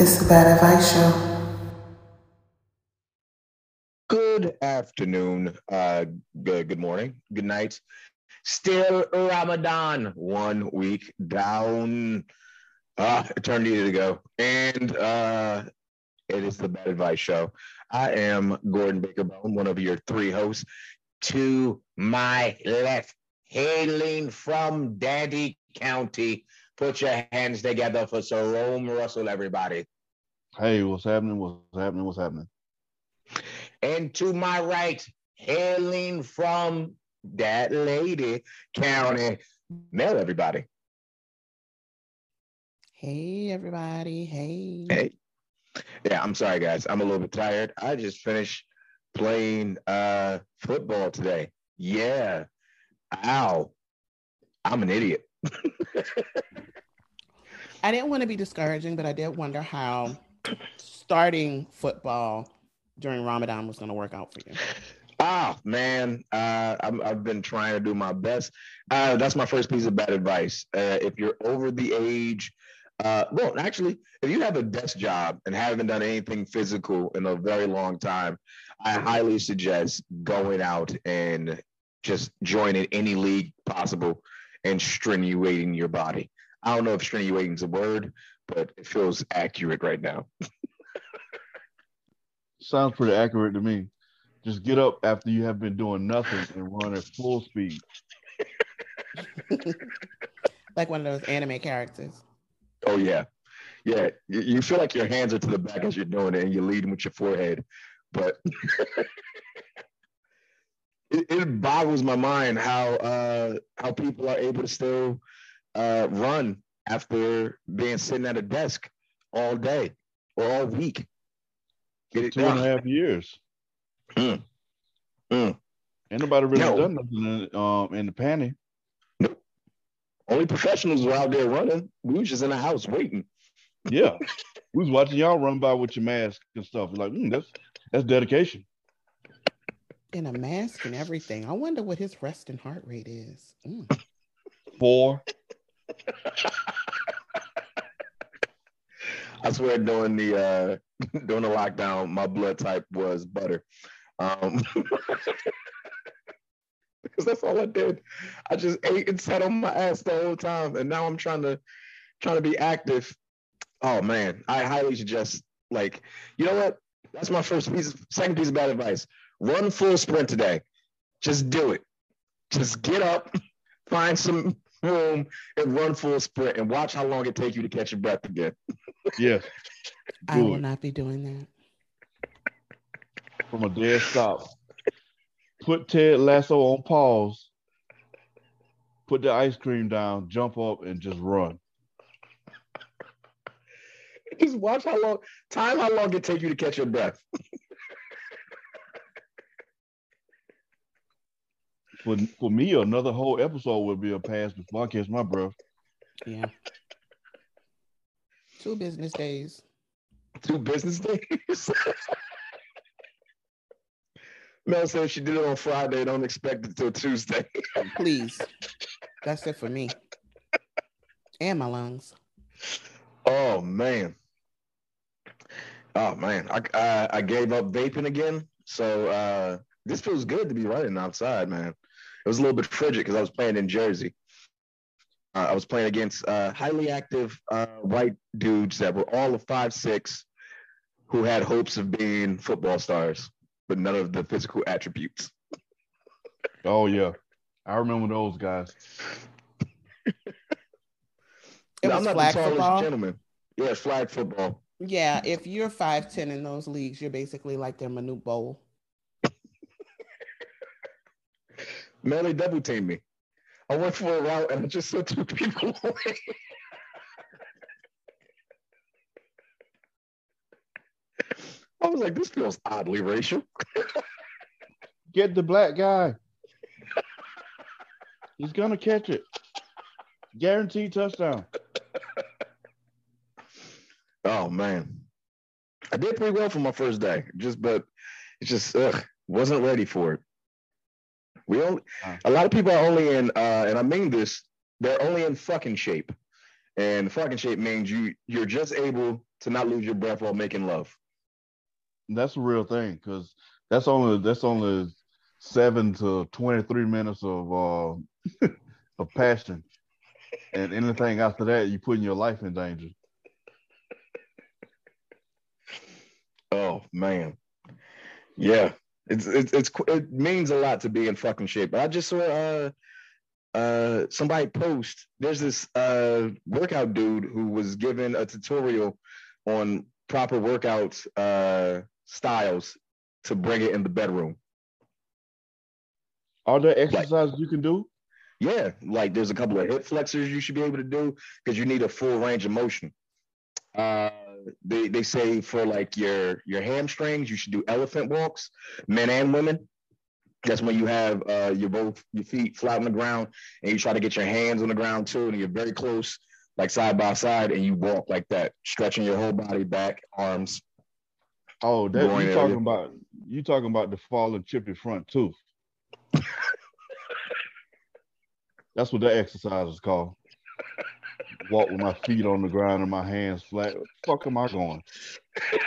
It's the Bad Advice Show. Good afternoon, uh, good, good morning, good night. Still Ramadan, one week down, uh, eternity to go. And uh, it is the Bad Advice Show. I am Gordon Baker Bone, one of your three hosts. To my left, hailing from Daddy County, put your hands together for Jerome Russell, everybody. Hey, what's happening? What's happening? What's happening? And to my right, hailing from that lady county, Mel, everybody. Hey, everybody. Hey. Hey. Yeah, I'm sorry, guys. I'm a little bit tired. I just finished playing uh football today. Yeah. Ow. I'm an idiot. I didn't want to be discouraging, but I did wonder how starting football during Ramadan was going to work out for you. Ah, man, uh, i have been trying to do my best. Uh, that's my first piece of bad advice. Uh, if you're over the age, uh, well, actually, if you have a desk job and haven't done anything physical in a very long time, I highly suggest going out and just joining any league possible and strenuating your body. I don't know if strenuating is a word, but it feels accurate right now. Sounds pretty accurate to me. Just get up after you have been doing nothing and run at full speed. like one of those anime characters. Oh yeah, yeah. You, feel like your hands are to the back as you're doing it, and you're leading with your forehead. But it, it, boggles my mind how uh, how people are able to still uh, run after being sitting at a desk all day or all week. Get it Two done. and a half years. Mm. Mm. Ain't nobody really no. done nothing in, um, in the panty. Nope. Only professionals were out there running. We was just in the house waiting. Yeah. we was watching y'all run by with your mask and stuff. Like, mm, that's that's dedication. In a mask and everything. I wonder what his resting heart rate is. Mm. Four. I swear during the uh during the lockdown, my blood type was butter. Um because that's all I did. I just ate and sat on my ass the whole time. And now I'm trying to trying to be active. Oh man, I highly suggest like, you know what? That's my first piece, second piece of bad advice. Run full sprint today. Just do it. Just get up, find some room and run full sprint and watch how long it takes you to catch your breath again. yes. I will it. not be doing that. From a dead stop. Put Ted Lasso on pause. Put the ice cream down, jump up, and just run. Just watch how long time how long it take you to catch your breath. for for me, another whole episode would be a pass before I catch my breath. Yeah. Two business days. Two business days. Mel said she did it on Friday. Don't expect it till Tuesday. Please. That's it for me. And my lungs. Oh man. Oh man. I I, I gave up vaping again. So uh this feels good to be running outside, man it was a little bit frigid because I was playing in Jersey. Uh, I was playing against uh, highly active uh, white dudes that were all of five six, who had hopes of being football stars, but none of the physical attributes. oh yeah, I remember those guys. It I'm not flag the tallest football. gentleman. Yeah, flag football. Yeah, if you're five ten in those leagues, you're basically like their Manute Bol. Melly double teamed me. I went for a route and I just saw two people away. I was like, this feels oddly racial. Get the black guy. He's gonna catch it. Guaranteed touchdown. Oh man. I did pretty well for my first day. Just but it just ugh, wasn't ready for it. We only a lot of people are only in, uh, and I mean this, they're only in fucking shape. And fucking shape means you you're just able to not lose your breath while making love. That's a real thing because that's only that's only seven to twenty three minutes of uh of passion, and anything after that, you're putting your life in danger. Oh man, yeah, it's it's it's it means a lot to be in fucking shape. But I just saw uh uh somebody post there's this uh workout dude who was given a tutorial on proper workout uh styles to bring it in the bedroom. Are there exercises you can do? Yeah, like there's a couple of hip flexors you should be able to do because you need a full range of motion. Uh, they they say for like your your hamstrings, you should do elephant walks, men and women. That's when you have uh, your both your feet flat on the ground and you try to get your hands on the ground too, and you're very close, like side by side, and you walk like that, stretching your whole body back, arms. Oh, that you area. talking about? You talking about the fallen chippy front tooth? That's what that exercise is called. Walk with my feet on the ground and my hands flat. Fuck am I going?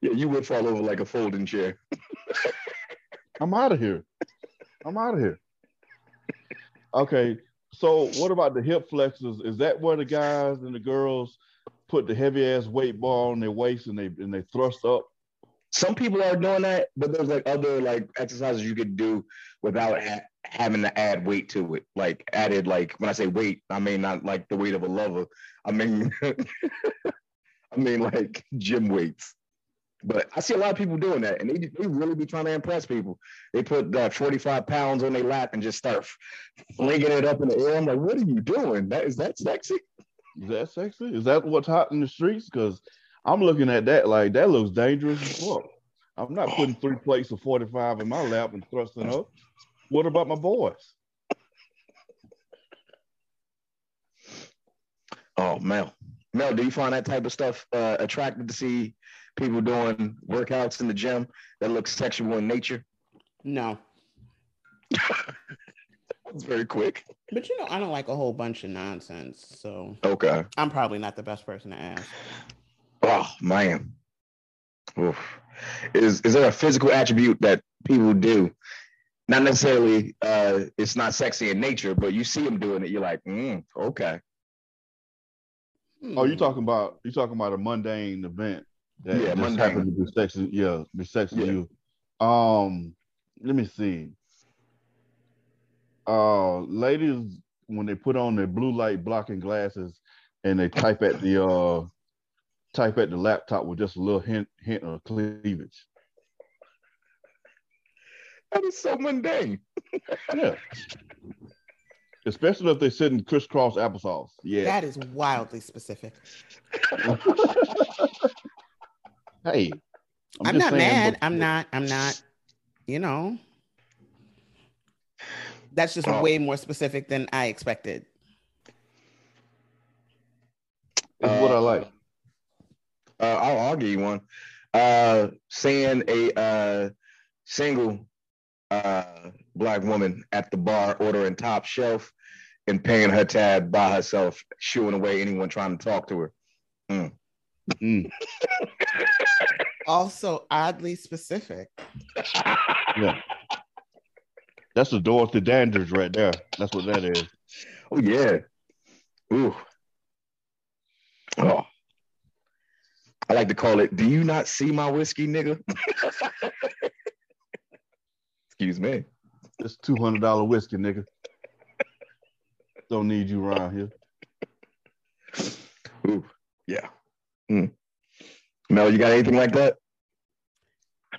Yeah, you would fall over like a folding chair. I'm out of here. I'm out of here. Okay, so what about the hip flexors? Is that where the guys and the girls put the heavy ass weight bar on their waist and they and they thrust up? Some people are doing that, but there's like other like exercises you could do without having to add weight to it. Like added, like when I say weight, I mean not like the weight of a lover. I mean, I mean like gym weights. But I see a lot of people doing that, and they, they really be trying to impress people. They put uh, 45 pounds on their lap and just start flinging it up in the air. I'm like, what are you doing? That is that sexy? Is that sexy? Is that what's hot in the streets? Because I'm looking at that like that looks dangerous as fuck. I'm not putting three plates of 45 in my lap and thrusting up. What about my boys? Oh, Mel. Mel, do you find that type of stuff uh, attractive to see people doing workouts in the gym that look sexual in nature? No, That's very quick. but you know, I don't like a whole bunch of nonsense, so Okay. I'm probably not the best person to ask. Oh man. Oof. Is is there a physical attribute that people do? Not necessarily uh it's not sexy in nature, but you see them doing it, you're like, mm, okay. Oh, you talking about you talking about a mundane event that Yeah, just mundane. happened to be sexy. Yeah, be sexy to Yeah. you. Um, let me see. Uh, ladies when they put on their blue light blocking glasses and they type at the uh type at the laptop with just a little hint hint of cleavage. That is so mundane. Yeah. Especially if they're sitting crisscross applesauce. Yeah. That is wildly specific. hey. I'm, just not saying mad. what- I'm not. I'm not. You know, that's just Oh. way more specific than I expected. It's what I Uh, like. Uh, I'll, I'll give you one. Uh, seeing a uh, single uh, black woman at the bar ordering top shelf and paying her tab by herself, shooing away anyone trying to talk to her. Mm. Also, oddly specific. Yeah. That's the Dorothy Dandridge right there. That's what that is. Oh yeah. Ooh. Oh. I like to call it. Do you not see my whiskey, nigga? Excuse me. It's two hundred dollar whiskey, nigga. Don't need you around here. Ooh. Yeah. Mm. Mel, you got anything like that?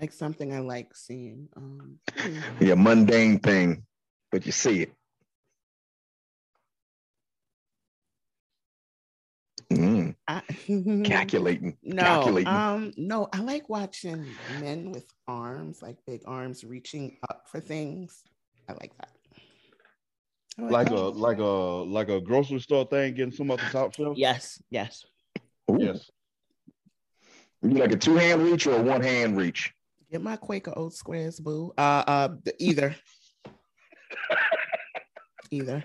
Like something I like seeing. Um, hmm. Yeah, mundane thing, but you see it. I, calculating. no, calculating. um, no. I like watching men with arms, like big arms, reaching up for things. I like that. I Like that. a like a like a grocery store thing getting some off the top shelf. yes, yes. Ooh. Yes. You like a two hand reach or a one hand reach? Get my Quaker old squares, boo. Uh, uh, either, either,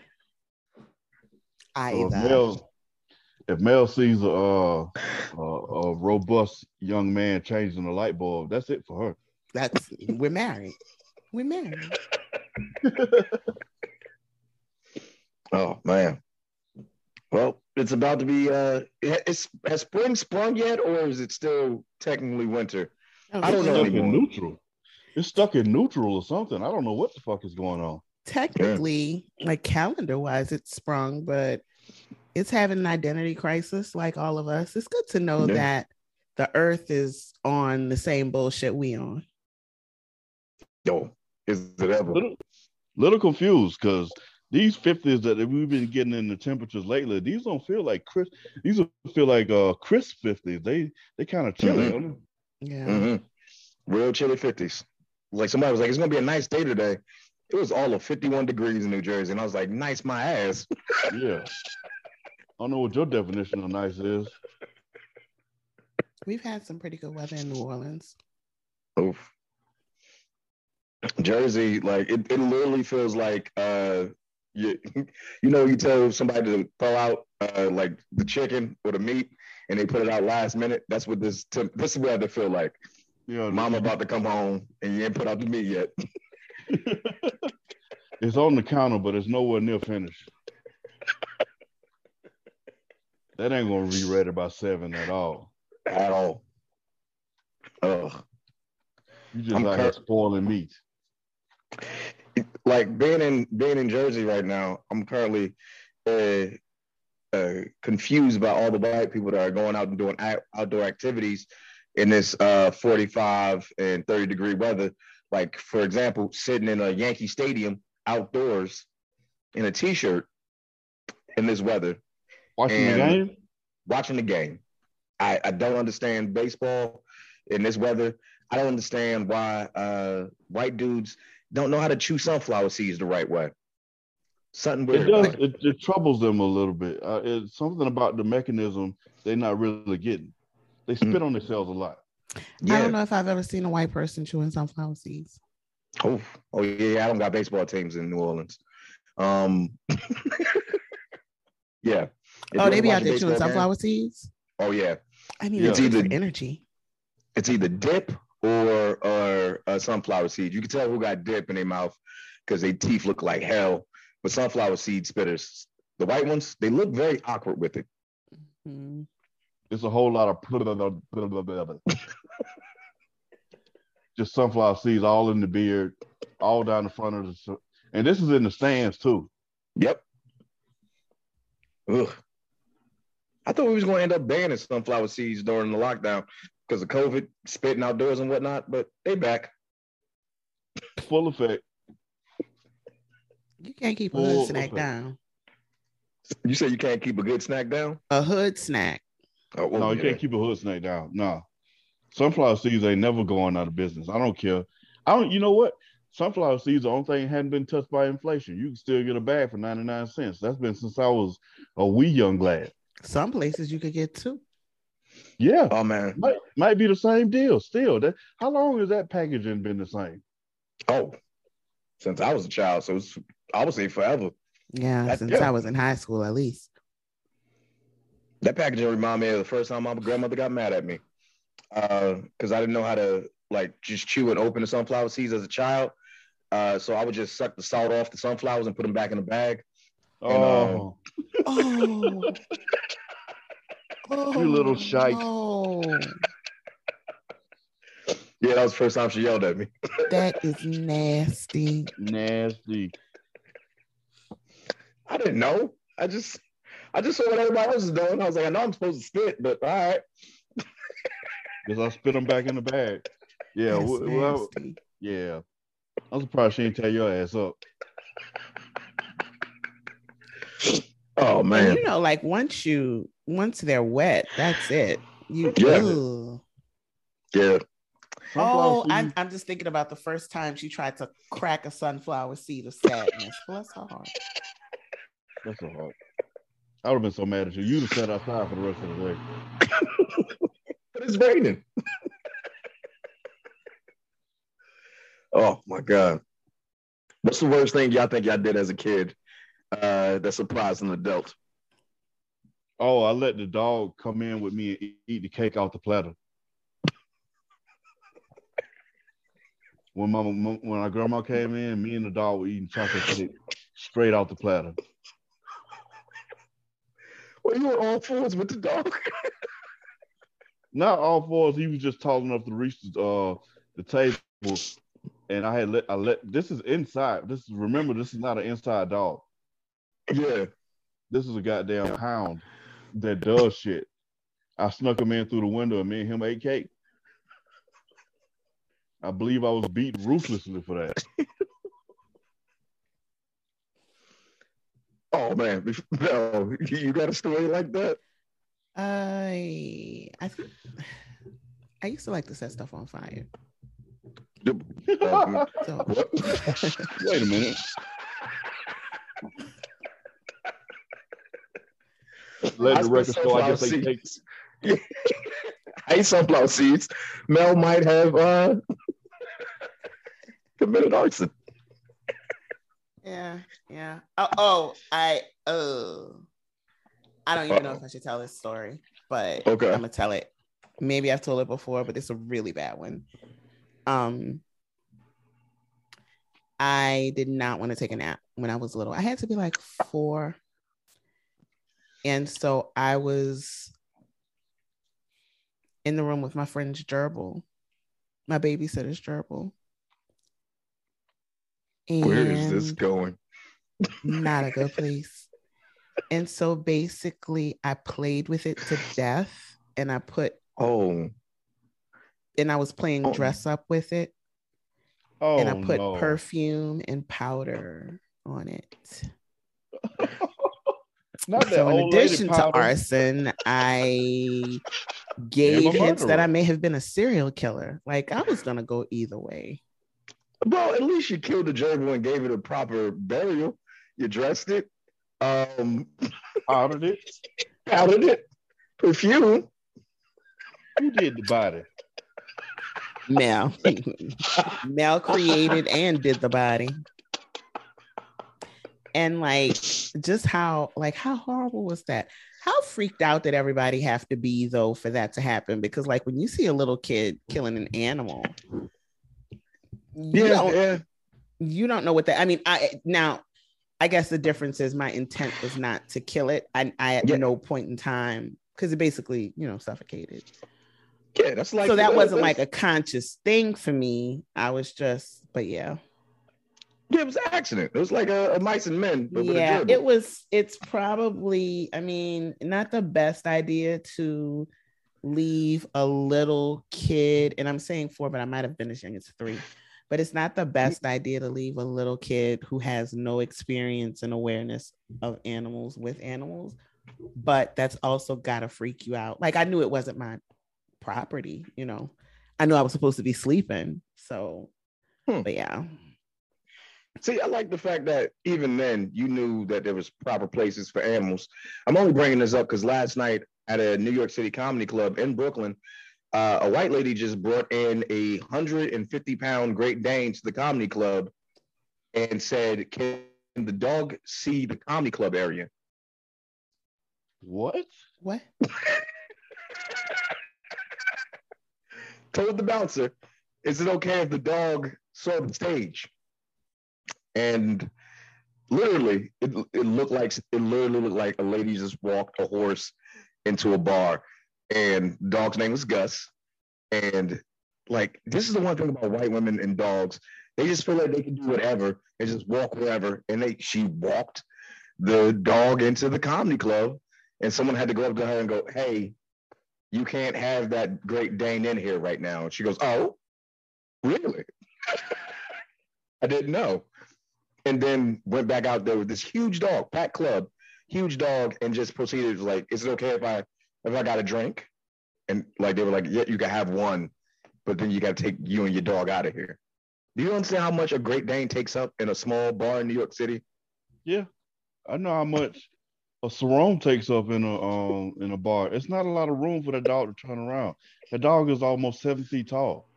So if either. Mel if Mel sees a, uh, a a robust young man changing a light bulb, that's it for her. That's we're married. We're married. Oh man. Well, it's about to be. Uh, it's has spring sprung yet, or is it still technically winter? I don't It's know stuck anymore. in neutral. It's stuck in neutral or something. I don't know what the fuck is going on. Technically, like calendar wise, it's sprung, but it's having an identity crisis like all of us. It's good to know Yeah. that the earth is on the same bullshit we on. Yo, is it ever? Little, little confused because these 50s that we've been getting in the temperatures lately, these don't feel like crisp. These feel like uh crisp 50s. They they kind of chilly. Mhm. don't Yeah. hmm Real chilly fifties. Like somebody was like, "It's gonna be a nice day today." It was all of fifty-one degrees in New Jersey, and I was like, "Nice, my ass." Yeah. I don't know what your definition of nice is. We've had some pretty good weather in New Orleans. Oof. Jersey, like it, it literally feels like uh you, you know you tell somebody to throw out uh like the chicken or the meat and they put it out last minute. That's what this temp- this is what it feel like. Yeah, Mama about to come home and you ain't put out the meat yet. it's on the counter, but it's nowhere near finished. That ain't gonna be ready by seven at all. At all. Ugh. You just I'm out here cur- spoiling meat. like being in being in Jersey right now, I'm currently uh, uh, confused by all the white people that are going out and doing out- outdoor activities in this uh, 45 and 30 degree weather. Like for example, sitting in a Yankee Stadium outdoors in a t-shirt in this weather, Watching the game? watching the game. I, I don't understand baseball in this weather. I don't understand why uh, white dudes don't know how to chew sunflower seeds the right way. Something It does. about it. It, it troubles them a little bit. Uh, it's something about the mechanism they're not really getting. They spit on themselves a lot. I don't know if I've ever seen a white person chewing sunflower seeds. Oh, oh yeah. I don't got baseball teams in New Orleans. Um. yeah. If oh, you they ever be watch out a there chewing sunflower seeds. Oh yeah. I mean, Yeah. It's either- energy. It's either dip or or a sunflower seeds. You can tell who got dip in their mouth because their teeth look like hell. But sunflower seed spitters, the white ones, they look very awkward with it. Mm. It's a whole lot of just sunflower seeds all in the beard, all down the front of the. And this is in the stands too. Yep. Ugh. I thought we was going to end up banning sunflower seeds during the lockdown because of COVID, spitting outdoors and whatnot. But they back. Full effect. You can't keep a Full hood snack effect. down. You say you can't keep a good snack down? A hood snack. Oh, well, No, you yeah. can't keep a hood snack down. No. Sunflower seeds ain't never going out of business. I don't care. I don't you know what? Sunflower seeds, the only thing hadn't been touched by inflation. You can still get a bag for 99 cents. That's been since I was a wee young lad. Some places you could get two. Yeah. Oh man. Might, might be the same deal still. That how long has that packaging been the same? Oh, since I was a child, so it's I would say forever. Yeah, That- since yeah. I was in high school at least. That packaging reminded me of the first time my grandmother got mad at me because I didn't know how to like just chew and open the sunflower seeds as a child. Uh, so I would just suck the salt off the sunflowers and put them back in the bag. And, uh, Oh, Oh. oh You little shite. No. Yeah, that was the first time she yelled at me. That is nasty. nasty. I didn't know. I just I just saw what everybody else was doing. I was like, I know I'm supposed to spit, but all right. Because I spit them back in the bag. Yeah, That's w- well, nasty. yeah. I'm surprised she didn't tear your ass up. Oh And man. you know, like once you once they're wet, that's it. You Yeah. Ugh. Yeah. Oh, I'm, I'm just thinking about the first time she tried to crack a sunflower seed of sadness. Bless her heart. That's so hard. I would have been so mad at you. You'd have sat outside for the rest of the day. But it's raining. oh my god. What's the worst thing y'all think y'all did as a kid uh, that surprised an adult? Oh, I let the dog come in with me and eat, the cake off the platter. when my when our grandma came in, me and the dog were eating chocolate cake straight off the platter. Well, you were all fours with the dog. Not all fours. He was just tall enough to reach the, uh, the table, and I had let I let. This is inside. This is remember. This is not an inside dog. Yeah. This is a goddamn hound that does shit. I snuck him in through the window, and me and him ate cake. I believe I was beaten ruthlessly for that. Oh man, no, you got a story like that? I I think I used to like to set stuff on fire. Um, So? Wait a minute. Let I the record show. I guess they sunflower take. seeds. I ate sunflower seeds. Mel might have uh, committed arson. yeah, yeah. Oh, oh, I oh, I don't even know if I should tell this story, but Okay. I'm gonna tell it. Maybe I've told it before, but it's a really bad one. Um, I did not want to take a nap when I was little. I had to be like four, and so I was in the room with my friend's gerbil, my babysitter's gerbil. Where is this going? not a good place. And so basically, I played with it to death, and I put Oh, and I was playing Oh. dress up with it, Oh and I oh, put no. perfume and powder on it. Not that So in addition to arson, I gave hints that. I may have been a serial killer. Like I was gonna go either way. well, at least you killed the gerbil and gave it a proper burial. You dressed it, um, powdered it. powdered it, perfume. You did the body? Mel, Mel created and did the body. And like just how like how horrible was that? How freaked out did everybody have to be though for that to happen? Because like when you see a little kid killing an animal, you Yeah, don't yeah. you don't know what that I mean, I now I guess the difference is my intent was not to kill it. I I at Yeah. no point in time because it basically, you know, suffocated Yeah, that's like so that wasn't like a conscious thing for me. I was just, but yeah, yeah, it was an accident. It was like a, a mice and men, but with a yeah, it was. It's probably, I mean, not the best idea to leave a little kid, and I'm saying four, but I might have been as young as three. But it's not the best idea to leave a little kid who has no experience and awareness of animals with animals. But that's also gotta freak you out. Like I knew it wasn't my property, you know. I knew I was supposed to be sleeping. So, Hmm. but yeah. See, I like the fact that even then you knew that there was proper places for animals. I'm only bringing this up because last night at a New York City comedy club in Brooklyn, uh, a white lady just brought in a 150 pound Great Dane to the comedy club and said, "Can the dog see the comedy club area?" What? What? told the bouncer, "Is it okay if the dog saw the stage?" And literally, it, it looked like it literally looked like a lady just walked a horse into a bar, and dog's name was Gus. And like, this is the one thing about white women and dogs; they just feel like they can do whatever and just walk wherever. And they, she walked the dog into the comedy club, and someone had to go up to her and go, "Hey." you can't have that Great Dane in here right now. And she goes, Oh, really? I didn't know. And then went back out there with this huge dog, Pat Club, huge dog, and just proceeded like, Is it okay if I if I got a drink? And like they were like, Yeah, you can have one, but then you gotta take you and your dog out of here. Do you understand how much a Great Dane takes up in a small bar in New York City? Yeah, I know how much a sarong takes up in a um in a bar. It's not a lot of room for the dog to turn around. The dog is almost seven feet tall.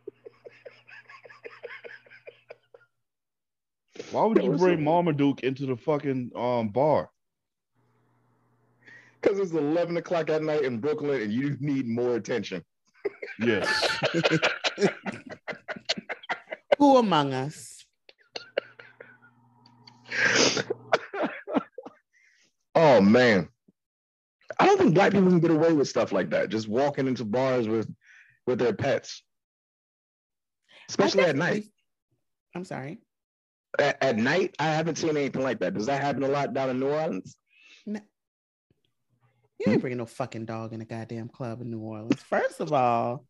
Why would you bring so- Marmaduke into the fucking um bar? Because it's 11 o'clock at night in Brooklyn and you need more attention. Yes. Who among us? oh man. I don't think black people can get away with stuff like that. Just walking into bars with with their pets. Especially at night. I'm sorry. At, at, night, I haven't seen anything like that. Does that happen a lot down in New Orleans? No. You ain't bringing no fucking dog in a goddamn club in New Orleans. First of all,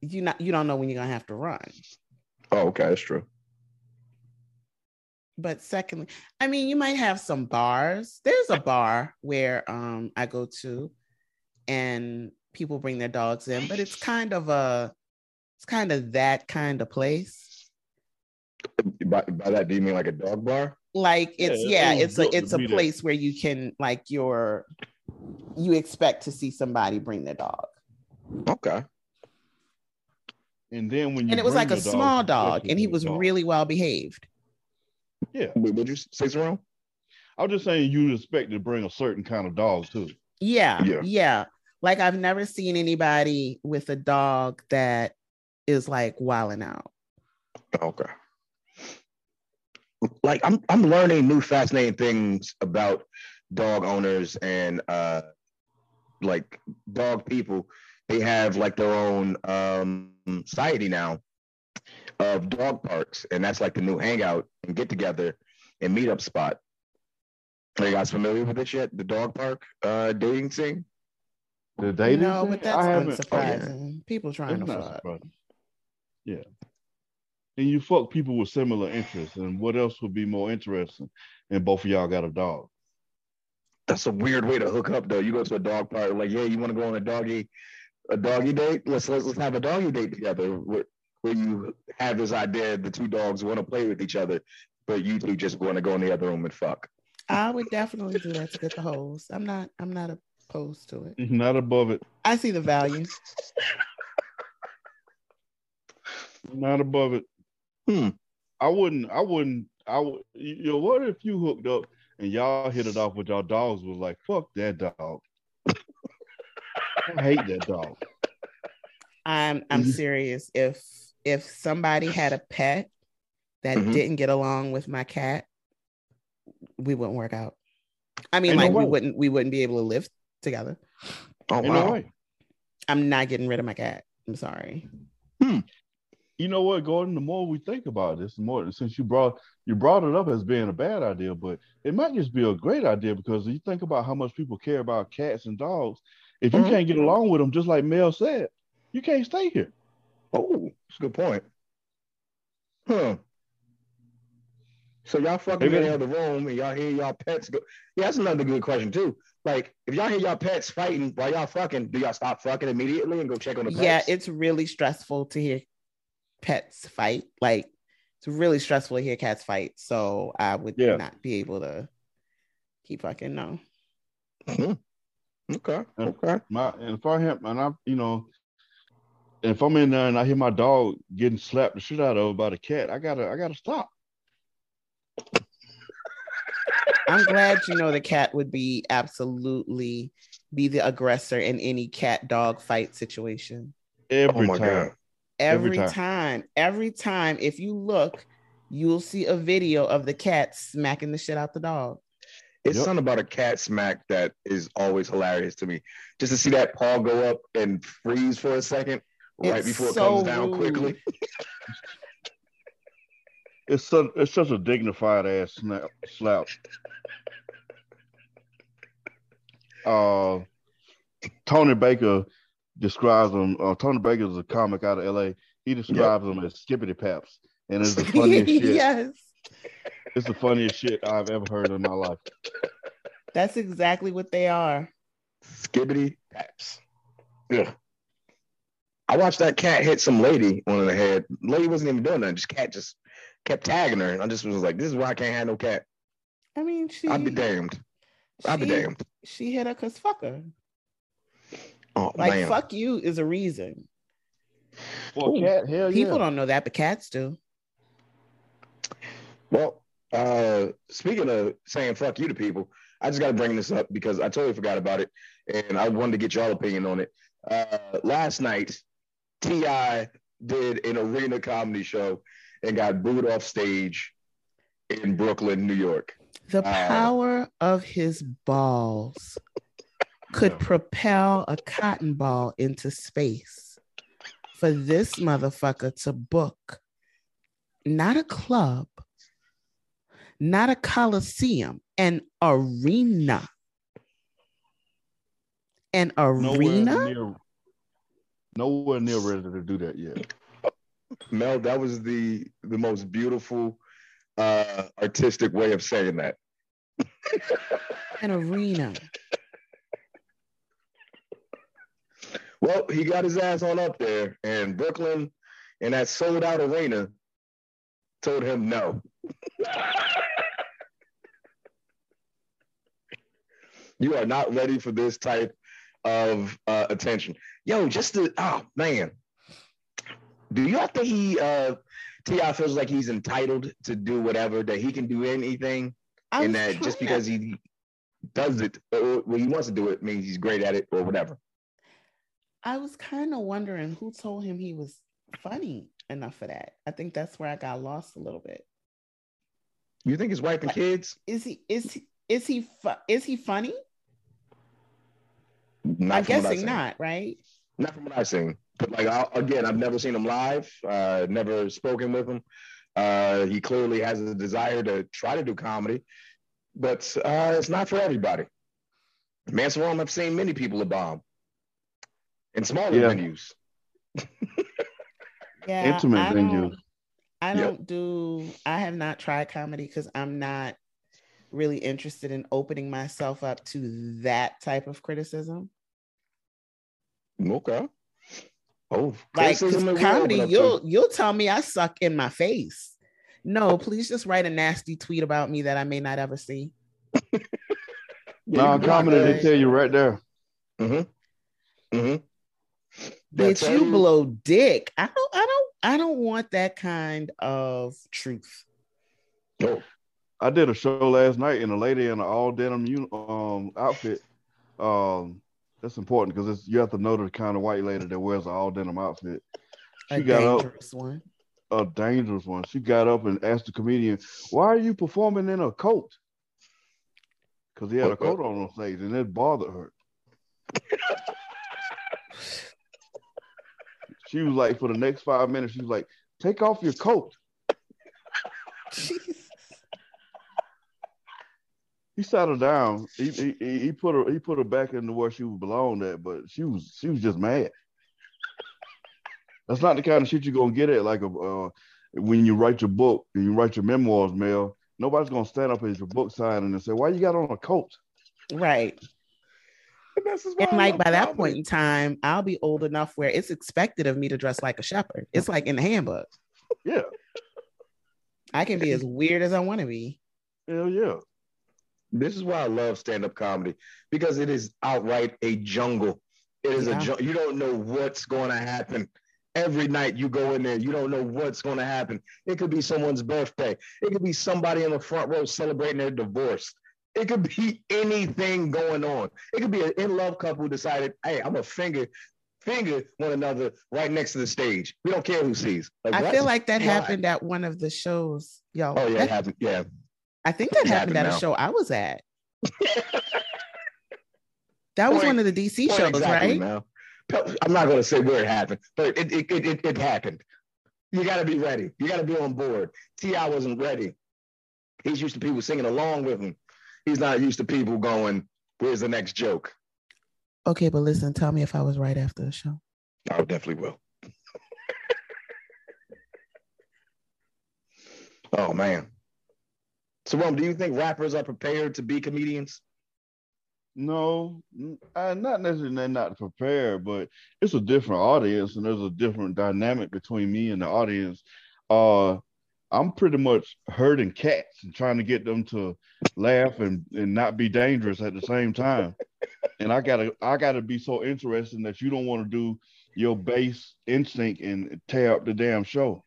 you not you don't know when you're gonna have to run. Oh, okay, that's true. But secondly, I mean, you might have some bars. There's a bar where um I go to, and people bring their dogs in, but it's kind of a, it's kind of that kind of place. By, by that, do you mean like a dog bar? Like it's yeah, yeah it's a it's a place where you can like your, you expect to see somebody bring their dog. Okay. And then when you and it was like a small dog, and he was dog. really well behaved. Yeah. Wait, would you say something? I was just saying you expect to bring a certain kind of dog too. Yeah, yeah, yeah. Like I've never seen anybody with a dog that is like wilding out. Okay. Like I'm I'm learning new fascinating things about dog owners and uh like dog people. They have like their own um society now of dog parks, and that's like the new hangout and get together and meetup spot. Are you guys familiar with this yet? The dog park uh dating scene? The dating no, scene? but that's unsurprising. Oh, yeah. People trying it's to fuck. Yeah. And you fuck people with similar interests, and what else would be more interesting? And both of y'all got a dog. That's a weird way to hook up, though. You go to a dog park, like, yeah, you want to go on a doggy, a doggy date? Let's let's, let's have a doggy date together. Where, where you have this idea the two dogs want to play with each other, but you two just want to go in the other room and fuck. I would definitely do that to get the hoes. I'm not. I'm not opposed to it. Not above it. I see the value. Not above it. Hmm. I wouldn't. I wouldn't. I would. You know, what if you hooked up and y'all hit it off with y'all dogs? Was like, fuck that dog. I hate that dog. I'm. I'm mm-hmm. serious. If if somebody had a pet that mm-hmm. didn't get along with my cat, we wouldn't work out. I mean, Ain't like no we wouldn't we wouldn't be able to live together. Oh Ain't wow. No I'm not getting rid of my cat. I'm sorry. Hmm. You know what, Gordon? The more we think about this, the more since you brought you brought it up as being a bad idea, but it might just be a great idea because you think about how much people care about cats and dogs. If you mm-hmm. can't get along with them, just like Mel said, you can't stay here. Oh, that's a good point. Huh. So y'all fucking in the other room and y'all hear y'all pets go. Yeah, that's another good question too. Like, if y'all hear y'all pets fighting while y'all fucking, do y'all stop fucking immediately and go check on the pets? Yeah, it's really stressful to hear pets fight. Like, it's really stressful to hear cats fight. So I would yeah. not be able to keep fucking no. Mm-hmm. Okay. Okay. My and if I have and I, you know, if I'm in there and I hear my dog getting slapped the shit out of by the cat, I gotta I gotta stop. I'm glad you know the cat would be absolutely be the aggressor in any cat dog fight situation. Every oh time. God. Every, every time. time. Every time. If you look, you'll see a video of the cat smacking the shit out the dog. It's yep. something about a cat smack that is always hilarious to me. Just to see that paw go up and freeze for a second right it's before it so comes down rude. quickly. it's so it's such a dignified ass snap, slap. Uh, Tony Baker describes him. Uh, Tony Baker is a comic out of L.A. He describes yep. them as skippity paps, and it's the funniest shit. yes, it's the funniest shit I've ever heard in my life. That's exactly what they are. Skibbity paps. Yeah. I watched that cat hit some lady on the head. Lady wasn't even doing nothing. Just cat just kept tagging her. And I just was like, this is why I can't have no cat. I mean, she. I'd be damned. I'd be damned. She hit her because fuck her. Oh, like, man. fuck you is a reason. Well, cat, hell People yeah. don't know that, but cats do. Well, uh, speaking of saying fuck you to people, I just got to bring this up because I totally forgot about it, and I wanted to get y'all opinion on it. Uh, last night, T.I. did an arena comedy show and got booed off stage in Brooklyn, New York. The Uh, power of his balls could propel a cotton ball into space for this motherfucker to book not a club, not a coliseum, an arena. An Nowhere arena? near, nowhere near ready to do that yet. Mel, that was the the most beautiful uh, artistic way of saying that. An arena. Well, he got his ass on up there, and Brooklyn and that sold out arena told him no. you are not ready for this type of uh, attention. Yo, just to, oh man. Do y'all think he, uh, T.I. feels like he's entitled to do whatever, that he can do anything, I and that just because he does it, or when he wants to do it, means he's great at it or whatever? I was kind of wondering who told him he was funny enough for that. I think that's where I got lost a little bit. You think his wife and Like- kids? Is he is he is he fu- is he funny? Not I'm guessing not, right? Not from what I've seen. But like I, again, I've never seen him live. Uh, never spoken with him. Uh, he clearly has a desire to try to do comedy, but uh, it's not for everybody. Manson Rome, I've seen many people at bomb in smaller Yeah. venues. Yeah, Intimate I venues. don't, I Yep. don't do. I have not tried comedy because I'm not really interested in opening myself up to that type of criticism. Okay. Oh, Like 'cause criticism it will comedy, open you'll you'll tell me I suck in my face. No, please just write a nasty tweet about me that I may not ever see. Yeah, No, can block comedy, they tell you right there. Mm-hmm. Mm-hmm. Bitch, you blow dick. I don't I don't I don't want that kind of truth. Oh, I did a show last night and a lady in an all denim um outfit. Um, that's important because you have to know the kind of white lady that wears an all denim outfit. A She got up, one. a dangerous one. She got up and asked the comedian, "Why are you performing in a coat?" Because he had a coat on on stage, and it bothered her. She was like, for the next five minutes, she was like, "Take off your coat." Jesus. He sat her down. He, he he put her he put her back into where she belonged belong at, but she was she was just mad. That's not the kind of shit you're gonna get at like a uh, when you write your book and you write your memoirs, Mel. Nobody's gonna stand up at your book signing and say, "Why you got on a coat?" Right. And this is why And I like by that point in time, I'll be old enough where it's expected of me to dress like a shepherd. It's like in the handbook. Yeah, I can be as weird as I want to be. hell yeah. This is why I love stand-up comedy because it is outright a jungle. It is Yeah. a jungle. You don't know what's going to happen. Every night you go in there, you don't know what's going to happen. It could be someone's birthday. It could be somebody in the front row celebrating their divorce. It could be anything going on. It could be an in-love couple decided, "Hey, I'm a finger finger one another right next to the stage. We don't care who sees." Like, I feel like that why. happened at one of the shows, y'all. Oh yeah, it happened. Yeah. I think that It happened happened at a show I was at. That was Point- one of the DC shows, exactly, right? Mel. I'm not going to say where it happened, but it it, it, it, it happened. You got to be ready. You got to be on board. T.I. wasn't ready. He's used to people singing along with him. He's not used to people going, "Where's the next joke?" Okay, but listen, tell me if I was right after the show. I definitely will. oh man. So, Rome, do you think rappers are prepared to be comedians? No, n- uh, not necessarily they're not prepared, but it's a different audience and there's a different dynamic between me and the audience. Uh, I'm pretty much herding cats and trying to get them to laugh and, and not be dangerous at the same time. And I gotta I gotta be so interesting that you don't want to do your base instinct and tear up the damn show.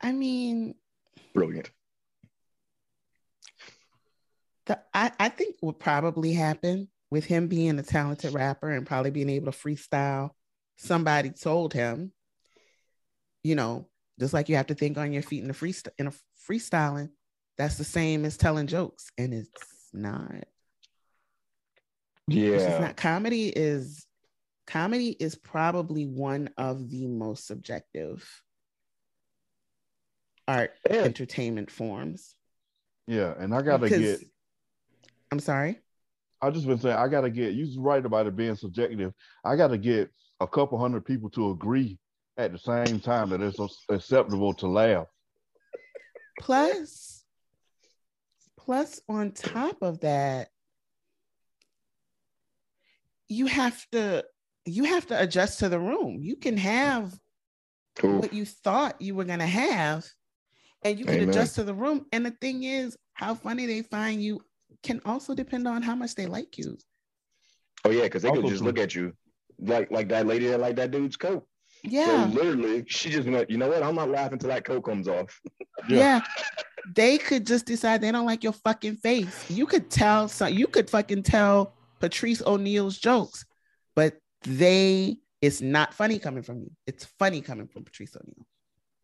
I mean, Brilliant. The, I, I think what probably happened with him being a talented rapper and probably being able to freestyle, somebody told him, you know, just like you have to think on your feet in the freest in a freestyling, that's the same as telling jokes, and it's not. Yeah. It's not comedy is comedy is probably one of the most subjective art Yeah. entertainment forms. Yeah, and I gotta Because- get. I'm sorry. I just been saying I gotta get. You was right about it being subjective. I gotta get a couple hundred people to agree at the same time that it's acceptable to laugh. Plus, plus on top of that, you have to you have to adjust to the room. You can have Ooh. what you thought you were gonna have, and you can Amen. adjust to the room. And the thing is, how funny they find you can also depend on how much they like you. Oh yeah, because they could just true. look at you like like that lady that like that dude's coat. Yeah, So literally, she just went, you know what? I'm not laughing till that coat comes off. Yeah. yeah. They could just decide they don't like your fucking face. You could tell some you could fucking tell Patrice O'Neal's jokes, but they it's not funny coming from you. It's funny coming from Patrice O'Neal.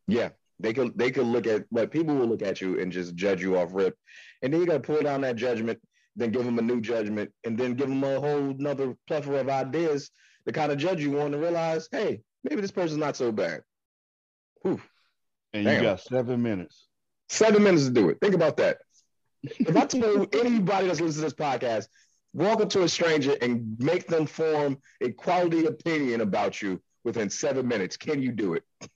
Yeah, they could they could look at like people will look at you and just judge you off rip, and then you got to pull down that judgment, then give them a new judgment, and then give them a whole another plethora of ideas to kind of judge you on to realize, hey, maybe this person's not so bad. Whew. And Damn. you got seven minutes. Seven minutes to do it. Think about that. If I tell anybody that's listening to this podcast, walk up to a stranger and make them form a quality opinion about you within seven minutes, can you do it?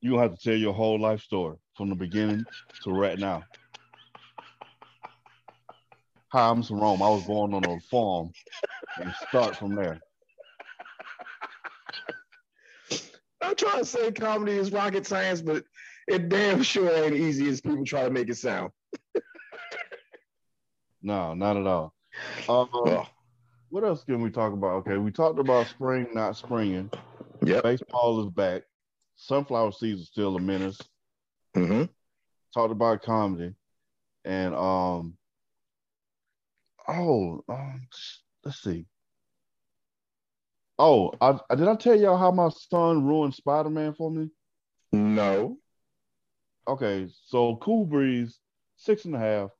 You gonna have to tell your whole life story from the beginning to right now. Hi, I'm Jerome. I was born on a farm, and start from there. I'm trying to say comedy is rocket science, but it damn sure ain't easy as people try to make it sound. No, not at all. Ugh. what else can we talk about? Okay, we talked about spring not springing. Yep. Baseball is back. Sunflower seeds are still a menace. hmm Talked about comedy, and um, oh, um, let's see. Oh, I, I- did I tell y'all how my son ruined Spider Man for me? No. Okay, so Cool Breeze, six and a half,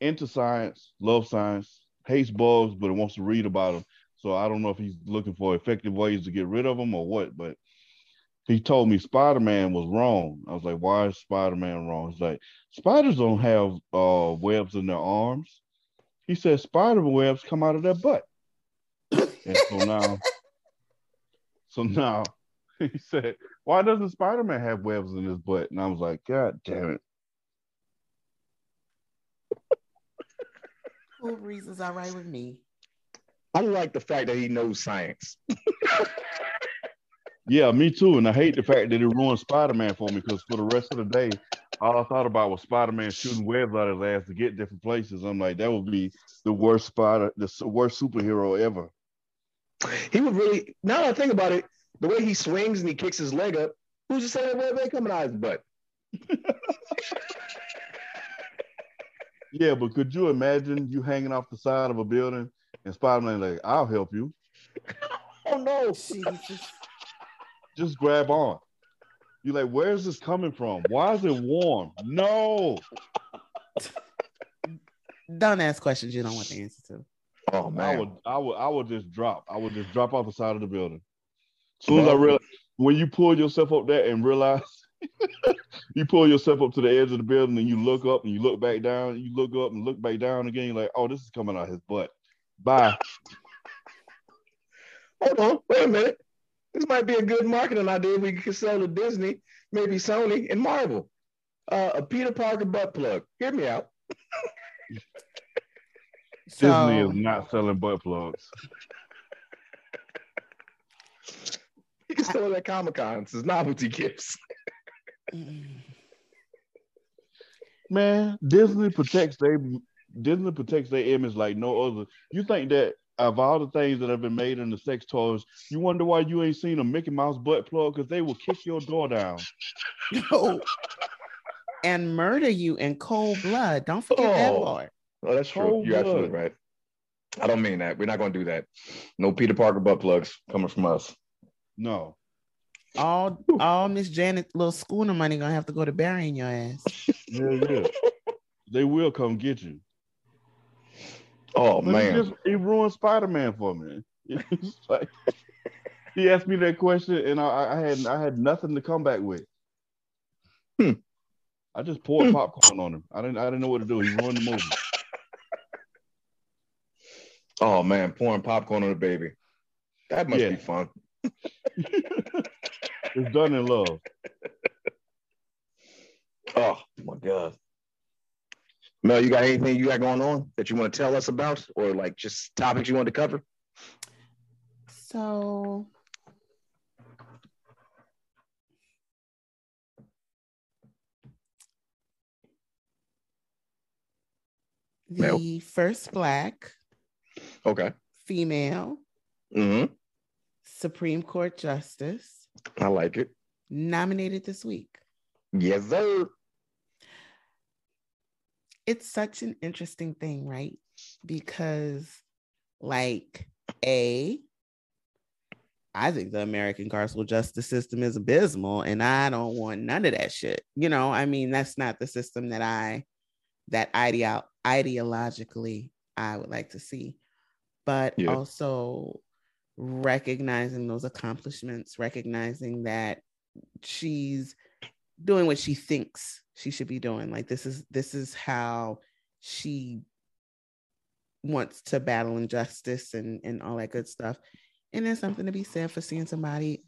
into science, love science, hates bugs, but wants to read about them. So I don't know if he's looking for effective ways to get rid of them or what, but he told me Spider Man was wrong. I was like, why is Spider Man wrong? He's like, spiders don't have uh, webs in their arms. He said spider webs come out of their butt. and so now, so now he said, why doesn't Spider Man have webs in his butt? And I was like, God damn it. Cool reasons all right with me. I like the fact that he knows science. Yeah, me too. And I hate the fact that it ruined Spider Man for me because for the rest of the day, all I thought about was Spider Man shooting webs out of his ass to get different places. I'm like, that would be the worst spider, the worst superhero ever. He would really, now that I think about it, the way he swings and he kicks his leg up, who's to say that web ain't coming out of his butt? Yeah, but could you imagine you hanging off the side of a building and Spider Man like, I'll help you. Oh no. Jesus. Just grab on. You're like, where's this coming from? Why is it warm? No. Don't ask questions you don't want the answer to. Oh man, I would, I would, I would just drop. I would just drop off the side of the building. As soon as I Well- realize when you pull yourself up there and realize you pull yourself up to the edge of the building and you look up and you look back down, you look up and look back down again. You're like, oh, this is coming out his butt. Bye. Hold on, wait a minute. This might be a good marketing idea we could sell to Disney, maybe Sony and Marvel. Uh, a Peter Parker butt plug. Hear me out. Disney is not selling butt plugs. You can sell it at Comic Cons as novelty gifts. Man, Disney protects they Disney protects their image like no other. You think that of all the things that have been made in the sex toys, you wonder why you ain't seen a Mickey Mouse butt plug because they will kick your door down. no. and murder you in cold blood. Don't forget Oh. that part. Oh, that's true. Cold You're absolutely right. I don't mean that. We're not going to do that. No Peter Parker butt plugs coming from us. No. All all Miss Janet little schooner money gonna have to go to burying your ass. Yeah, yeah. they will come get you. Oh But He, man. just, he ruined Spider Man for me. It's like, he asked me that question, and I, I had I had nothing to come back with. Hmm. I just poured popcorn on him. I didn't I didn't know what to do. He ruined the movie. Oh man, pouring popcorn on a baby. That must Yeah. be fun. it's done in love. Oh my god. Mel, you got anything you got going on that you want to tell us about, or like just topics you want to cover? So the Mel. first black Okay. female hmm Supreme Court justice I like it. nominated this week. Yes, sir. It's such an interesting thing, right? Because, like, A, I think the American carceral justice system is abysmal, and I don't want none of that shit. You know, I mean, that's not the system that I, that ideo- ideologically I would like to see. But Yeah. also recognizing those accomplishments, recognizing that she's doing what she thinks she should be doing. Like this is this is how she wants to battle injustice and and all that good stuff. And there's something to be said for seeing somebody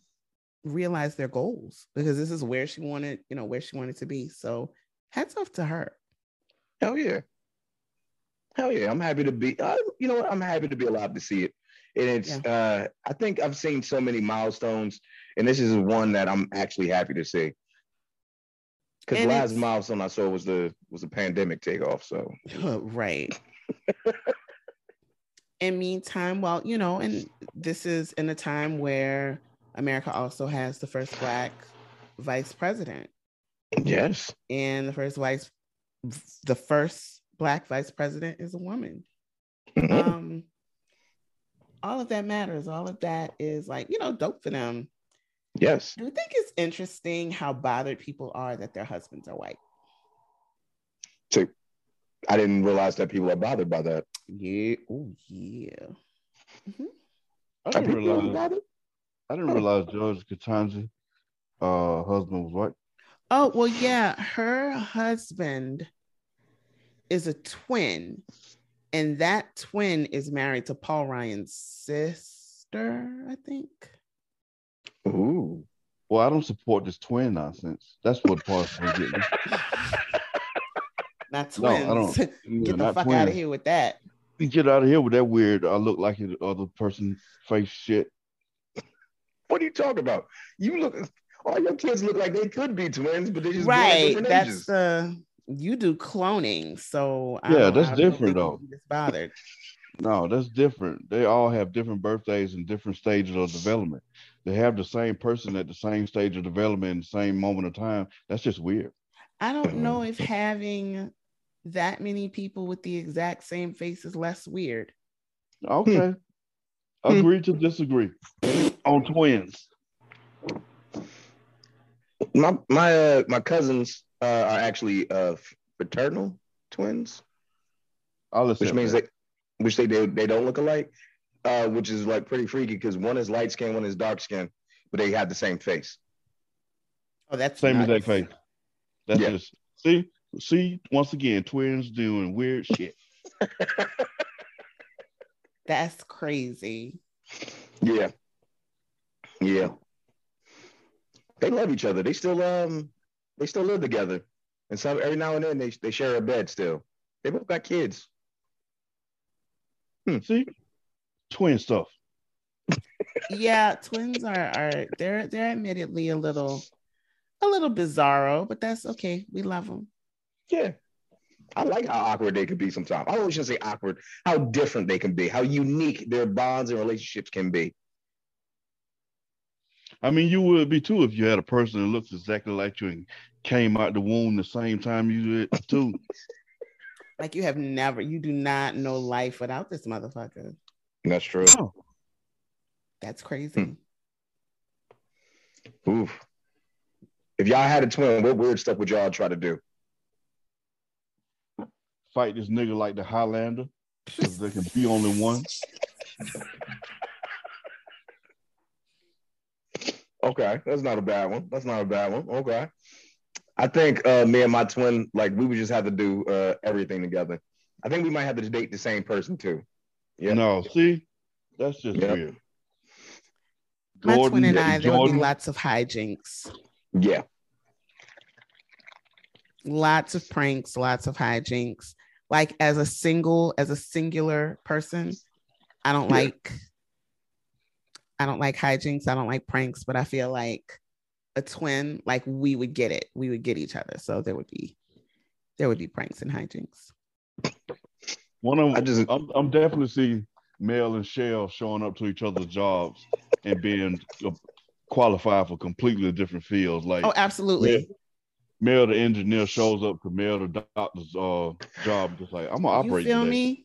realize their goals because this is where she wanted, you know, where she wanted to be. So hats off to her. Hell yeah. Hell yeah. I'm happy to be, uh, you know what? I'm happy to be alive to see it. And it's, uh, I think I've seen so many milestones, and this is one that I'm actually happy to see. Because the last it's- milestone I saw was the was the pandemic takeoff. So right. in meantime, well, you know, and this is in a time where America also has the first black vice president. yes, and the first vice the first black vice president is a woman Mhm. um all of that matters all of that is like you know dope for them yes. do you think it's interesting how bothered people are that their husbands are white So I didn't realize that people are bothered by that. yeah oh yeah I didn't people realize bothered? I didn't realize George Ketanji uh husband was white. oh well yeah her husband is a twin and that twin is married to paul ryan's sister i think Ooh. Well, I don't support this twin nonsense. That's what part was getting. me. not No, I don't. get Yeah, the not fuck out of here with that Get out of here with that weird. I look like the other person face shit. What are you talking about? You look. All your kids look like they could be twins, but they just born at right different that's ages. the you do cloning so Yeah, don't- that's I different, though. can be bothered No, that's different. They all have different birthdays and different stages of development. They have the same person at the same stage of development in same moment of time. That's just weird. i don't know if having that many people with the exact same face is less weird Okay. Agree to disagree on twins. my my uh, my cousins uh, are actually uh, fraternal twins, I'll which means that. they which they they, they don't look alike, uh, which is like pretty freaky because one is light skin, one is dark skin, but they have the same face. oh that's same nuts. exact face. That's Yeah. just see, see, once again, twins doing weird shit. that's crazy Yeah, yeah. They love each other. They still um they still live together, and so every now and then they they share a bed still. They both got kids. Hmm. See, twin stuff. yeah twins are are they're they're admittedly a little a little bizarro but that's okay we love them Yeah. I like how awkward they could be sometimes. I always shouldn't say awkward, how different they can be, how unique their bonds and relationships can be. I mean, you would be too if you had a person that looks exactly like you and came out the womb the same time you did too. Like you have never, you do not know life without this motherfucker. That's true. Oh, That's crazy. Hmm. Oof. If y'all had a twin, what weird stuff would y'all try to do? fight this nigga like the Highlander because there can be only one. Okay, that's not a bad one. That's not a bad one. Okay. I think uh, me and my twin, like, we would just have to do uh, everything together. I think we might have to date the same person too. Yeah. No, see, that's just Yep. weird. My twin and I, there would be lots of hijinks, Yeah. lots of pranks, lots of hijinks. Like as a single, as a singular person, I don't Yeah. like, I don't like hijinks. I don't like pranks, but I feel like a twin, like we would get it. We would get each other. So there would be, there would be pranks and hijinks. One of them, I just- I'm, I'm definitely see Mel and Shell showing up to each other's jobs and being qualified for completely different fields. Like Oh, absolutely. Mel, the engineer, shows up to Mel, the doctor's uh, job, just like I'm gonna operate. You operate feel today. me?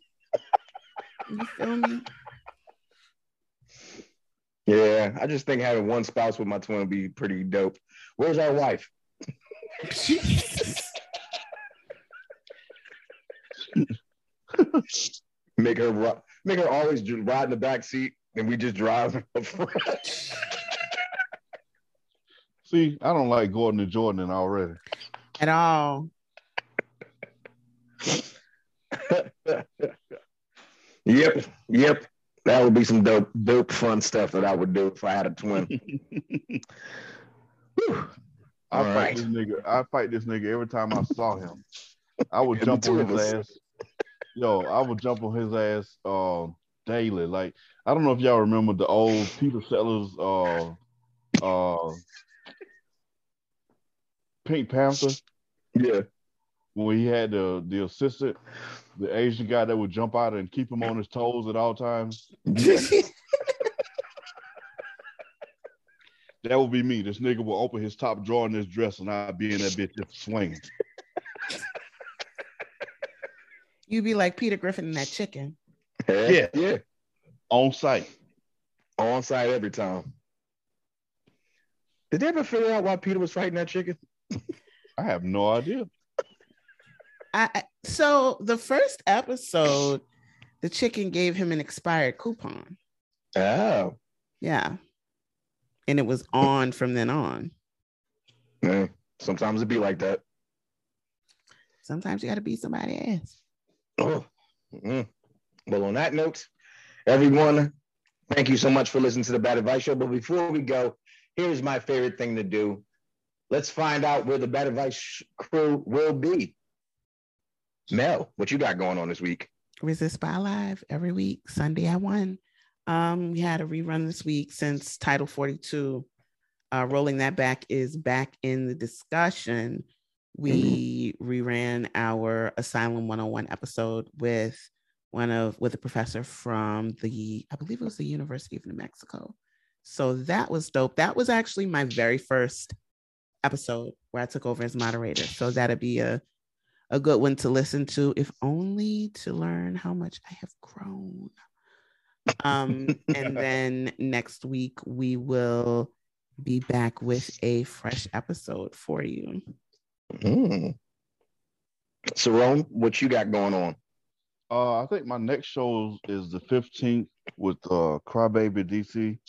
You feel me? Yeah. I just think having one spouse with my twin would be pretty dope. Where's our wife? Make her ri- make her always ride in the back seat and we just drive up front. See, I don't like Gordon and Jordan already. At all. yep. Yep. That would be some dope, dope, fun stuff that I would do if I had a twin. I All fight right. this nigga. I fight this nigga every time I saw him. I would jump on his us. ass. Yo, I would jump on his ass uh, daily. Like I don't know if y'all remember the old Peter Sellers uh uh Pink Panther Yeah. when he had the the assistant, the Asian guy that would jump out and keep him on his toes at all times. that would be me. This nigga will open his top drawer in his dress and I'd be in that bitch just swinging. You'd be like Peter Griffin and that chicken. yeah. Yeah. On site. On site every time. Did they ever figure out why Peter was fighting that chicken? I have no idea. I, so the first episode, the chicken gave him an expired coupon. Oh. Yeah. And it was on from then on. Yeah. Sometimes it be like that. Sometimes you got to beat somebody ass. Oh. Mm. Well, on that note, everyone, thank you so much for listening to the Bad Advice Show. But before we go, here's my favorite thing to do. Let's find out where the Bad Advice crew will be. Mel, what you got going on this week? Resist by Live every week, Sunday at one. Um, we had a rerun this week since Title 42. Uh, rolling that back is back in the discussion. We reran our Asylum 101 episode with one of with a professor from the, I believe it was the University of New Mexico. So that was dope. That was actually my very first episode where I took over as moderator. So that'd be a a good one to listen to, if only to learn how much I have grown. Um, and then next week we will be back with a fresh episode for you. Mm. Sarone, what you got going on? Uh, I think my next show is the 15th with uh, Crybaby DC.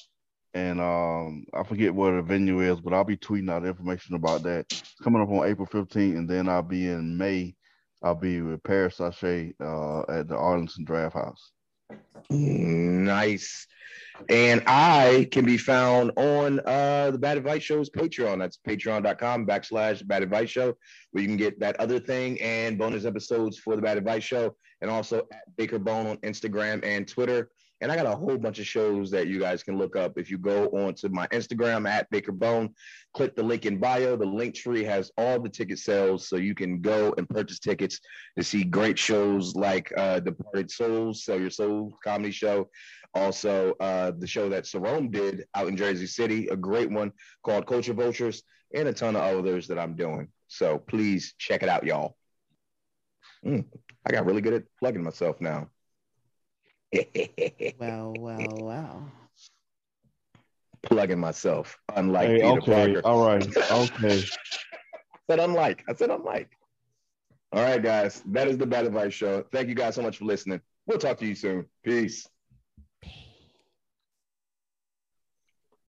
And um, I forget where the venue is, but I'll be tweeting out information about that. It's coming up on April 15th, and then I'll be in May. I'll be with Paris Sachet uh, at the Arlington Draft House. Nice. And I can be found on uh, the Bad Advice Show's Patreon. That's patreon.com backslash Bad Advice Show, where you can get that other thing and bonus episodes for the Bad Advice Show, and also at Baker Bone on Instagram and Twitter. And I got a whole bunch of shows that you guys can look up. If you go onto my Instagram at Baker Bone, click the link in bio. The link tree has all the ticket sales, so you can go and purchase tickets to see great shows like uh, Departed Souls, Sell Your Soul comedy show. Also, uh, the show that Sarome did out in Jersey City, a great one called Culture Vultures, and a ton of others that I'm doing. So please check it out, y'all. Mm, I got really good at plugging myself now. Wow, wow, wow. Plugging myself, unlike Hey, Peter okay, Parker. all right, okay. I said unlike. I said unlike. All right, guys. That is the Bad Advice Show. Thank you guys so much for listening. We'll talk to you soon. Peace.